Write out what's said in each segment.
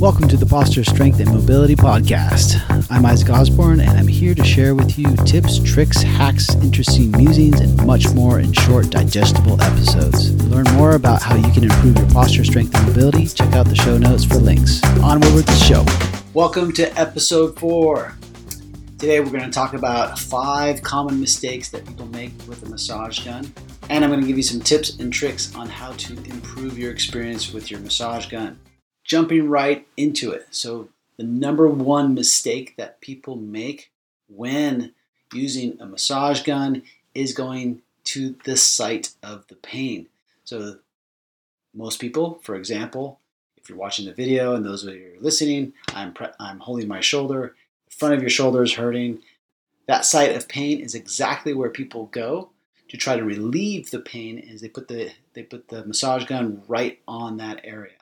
Welcome to the Posture Strength and Mobility Podcast. I'm Isaac Osborne, and I'm here to share with you tips, tricks, hacks, interesting musings, and much more in short, digestible episodes. To learn more about how you can improve your posture strength and mobility, check out the show notes for links. Onward with the show. Welcome to episode four. Today, we're going to talk about five common mistakes that people make with a massage gun. And I'm going to give you some tips and tricks on how to improve your experience with your massage gun jumping right into it. So, the number one mistake that people make when using a massage gun is going to the site of the pain. So, most people, for example, if you're watching the video and those of you are listening, I'm, pre- I'm holding my shoulder, the front of your shoulder is hurting. That site of pain is exactly where people go to try to relieve the pain is they put the they put the massage gun right on that area.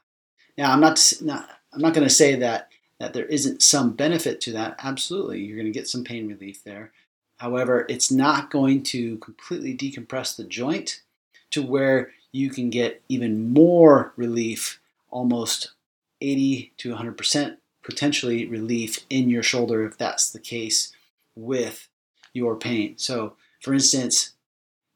Now, I'm not, not I'm not going to say that that there isn't some benefit to that. Absolutely, you're going to get some pain relief there. However, it's not going to completely decompress the joint to where you can get even more relief, almost 80 to 100% potentially relief in your shoulder if that's the case with your pain. So, for instance,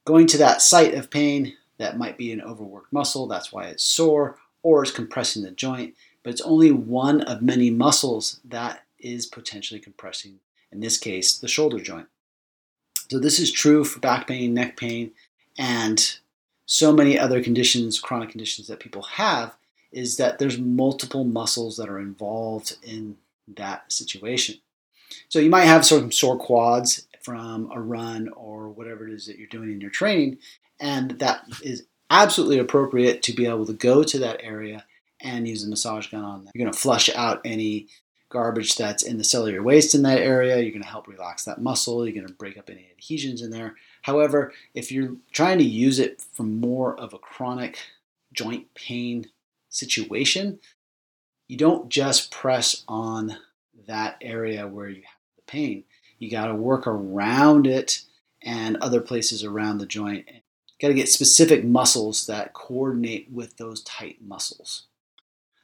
going to that site of pain, that might be an overworked muscle, that's why it's sore, or is compressing the joint, but it's only one of many muscles that is potentially compressing, in this case, the shoulder joint. So, this is true for back pain, neck pain, and so many other conditions, chronic conditions that people have, is that there's multiple muscles that are involved in that situation. So, you might have some sore quads from a run or whatever it is that you're doing in your training, and that is absolutely appropriate to be able to go to that area and use a massage gun on there. You're going to flush out any garbage that's in the cellular waste in that area. You're going to help relax that muscle. You're going to break up any adhesions in there. However, if you're trying to use it for more of a chronic joint pain situation, you don't just press on that area where you have the pain. You got to work around it and other places around the joint Got to get specific muscles that coordinate with those tight muscles.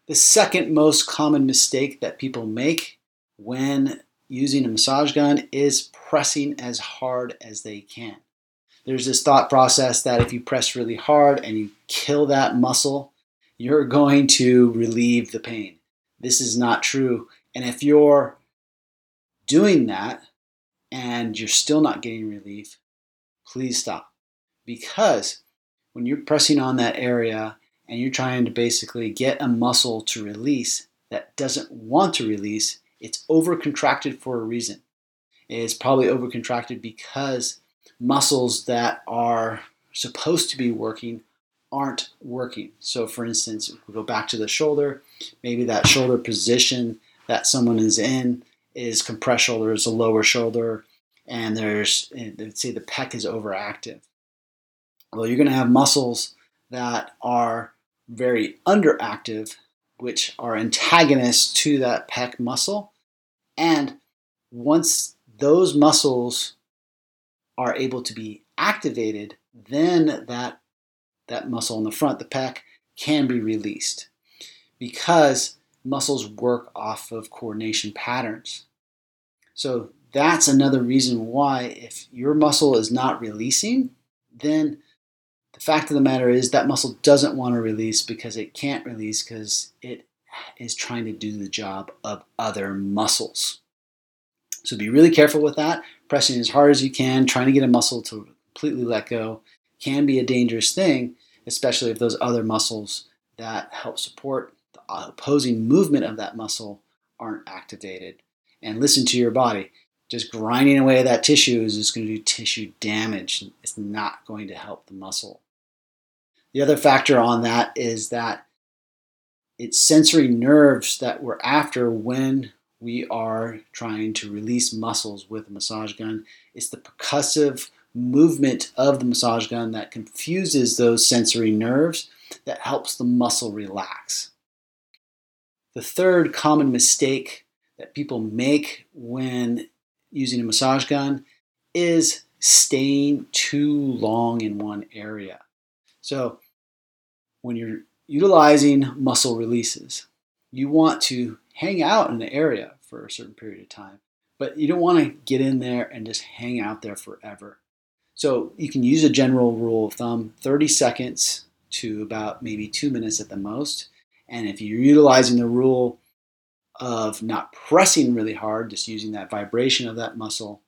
The second most common mistake that people make when using a massage gun is pressing as hard as they can. There's this thought process that if you press really hard and you kill that muscle, you're going to relieve the pain. This is not true. And if you're doing that and you're still not getting relief, please stop because when you're pressing on that area and you're trying to basically get a muscle to release that doesn't want to release, it's overcontracted for a reason. It's probably overcontracted because muscles that are supposed to be working aren't working. So, for instance, we go back to the shoulder, maybe that shoulder position that someone is in is compressed shoulder, is a lower shoulder, and there's, let's say the pec is overactive. Well, you're going to have muscles that are very underactive, which are antagonists to that pec muscle. And once those muscles are able to be activated, then that, that muscle in the front, the pec, can be released because muscles work off of coordination patterns. So that's another reason why if your muscle is not releasing, then the fact of the matter is that muscle doesn't want to release because it can't release because it is trying to do the job of other muscles. So be really careful with that. Pressing as hard as you can, trying to get a muscle to completely let go can be a dangerous thing, especially if those other muscles that help support the opposing movement of that muscle aren't activated. And listen to your body just grinding away at that tissue is just going to do tissue damage. It's not going to help the muscle. The other factor on that is that it's sensory nerves that we're after when we are trying to release muscles with a massage gun. It's the percussive movement of the massage gun that confuses those sensory nerves that helps the muscle relax. The third common mistake that people make when using a massage gun is staying too long in one area. So when you're utilizing muscle releases, you want to hang out in the area for a certain period of time, but you don't want to get in there and just hang out there forever. So you can use a general rule of thumb 30 seconds to about maybe two minutes at the most. And if you're utilizing the rule of not pressing really hard, just using that vibration of that muscle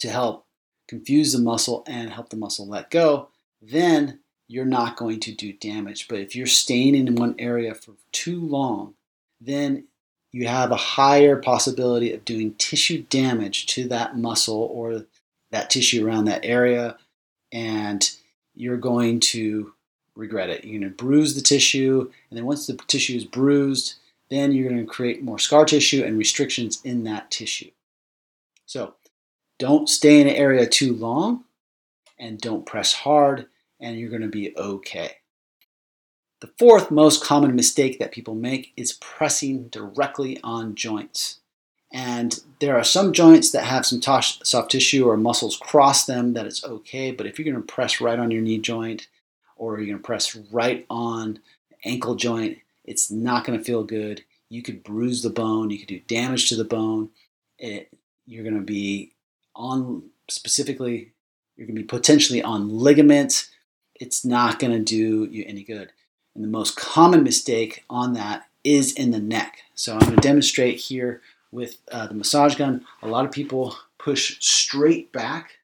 to help confuse the muscle and help the muscle let go, then you're not going to do damage. But if you're staying in one area for too long, then you have a higher possibility of doing tissue damage to that muscle or that tissue around that area. And you're going to regret it. You're going to bruise the tissue. And then once the tissue is bruised, then you're going to create more scar tissue and restrictions in that tissue. So don't stay in an area too long and don't press hard, and you're going to be okay. The fourth most common mistake that people make is pressing directly on joints. And there are some joints that have some soft tissue or muscles cross them that it's okay, but if you're going to press right on your knee joint or you're going to press right on ankle joint, it's not going to feel good. You could bruise the bone, you could do damage to the bone. It, you're going to be on specifically, you're going to be potentially on ligaments. It's not going to do you any good. And the most common mistake on that is in the neck. So I'm going to demonstrate here with uh, the massage gun. A lot of people push straight back.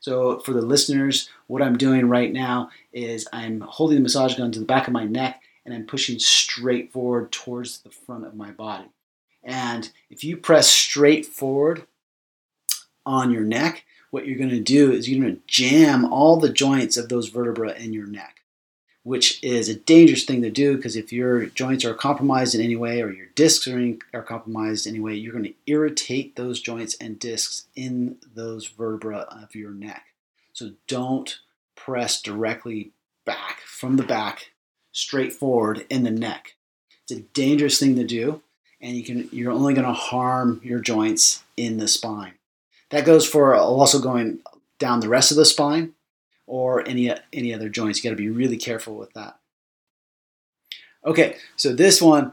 So for the listeners, what I'm doing right now is I'm holding the massage gun to the back of my neck and I'm pushing straight forward towards the front of my body. And if you press straight forward on your neck, what you're going to do is you're going to jam all the joints of those vertebrae in your neck, which is a dangerous thing to do because if your joints are compromised in any way or your discs are, in, are compromised in any way, you're going to irritate those joints and discs in those vertebrae of your neck. So don't press directly back from the back straight forward in the neck. It's a dangerous thing to do, and you can you're only going to harm your joints in the spine. That goes for also going down the rest of the spine or any any other joints. You got to be really careful with that. Okay, so this one,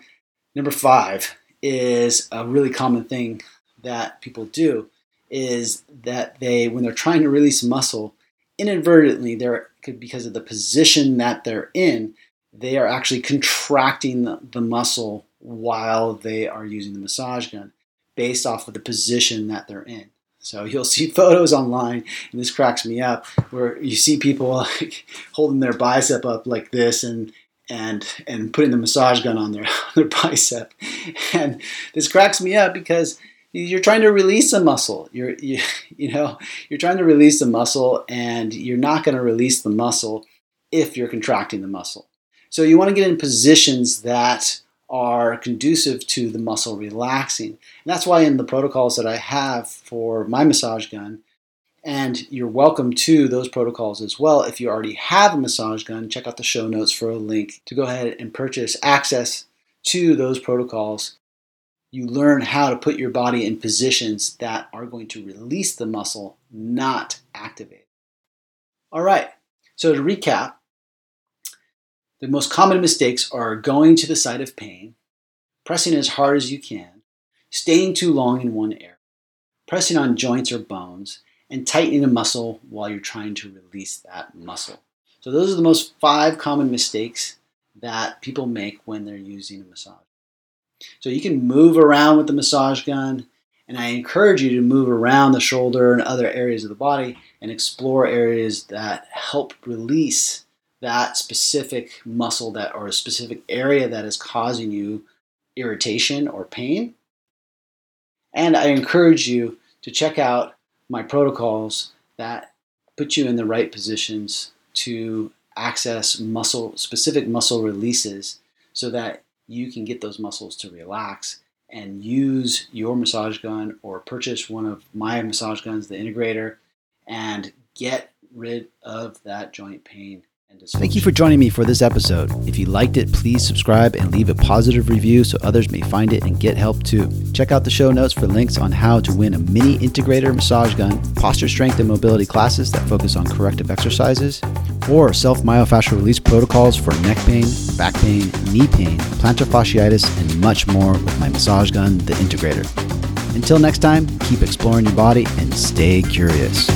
number five, is a really common thing that people do is that they when they're trying to release muscle inadvertently they're because of the position that they're in they are actually contracting the, the muscle while they are using the massage gun based off of the position that they're in. So you'll see photos online, and this cracks me up, where you see people like holding their bicep up like this and and and putting the massage gun on their on their bicep, and this cracks me up because you're trying to release a muscle. You're you, you know you're trying to release a muscle, and you're not going to release the muscle if you're contracting the muscle. So you want to get in positions that are conducive to the muscle relaxing. And that's why in the protocols that I have for my massage gun, and you're welcome to those protocols as well. If you already have a massage gun, check out the show notes for a link to go ahead and purchase access to those protocols. You learn how to put your body in positions that are going to release the muscle, not activate. All right, so to recap, the most common mistakes are going to the site of pain, pressing as hard as you can, staying too long in one area, pressing on joints or bones, and tightening a muscle while you're trying to release that muscle. So, those are the most five common mistakes that people make when they're using a massage. So, you can move around with the massage gun, and I encourage you to move around the shoulder and other areas of the body and explore areas that help release that specific muscle that or a specific area that is causing you irritation or pain. And I encourage you to check out my protocols that put you in the right positions to access muscle specific muscle releases so that you can get those muscles to relax and use your massage gun or purchase one of my massage guns, the integrator, and get rid of that joint pain Thank you for joining me for this episode. If you liked it, please subscribe and leave a positive review so others may find it and get help too. Check out the show notes for links on how to win a mini integrator massage gun, posture strength and mobility classes that focus on corrective exercises, or self myofascial release protocols for neck pain, back pain, knee pain, plantar fasciitis, and much more with my massage gun, the Integrator. Until next time, keep exploring your body and stay curious.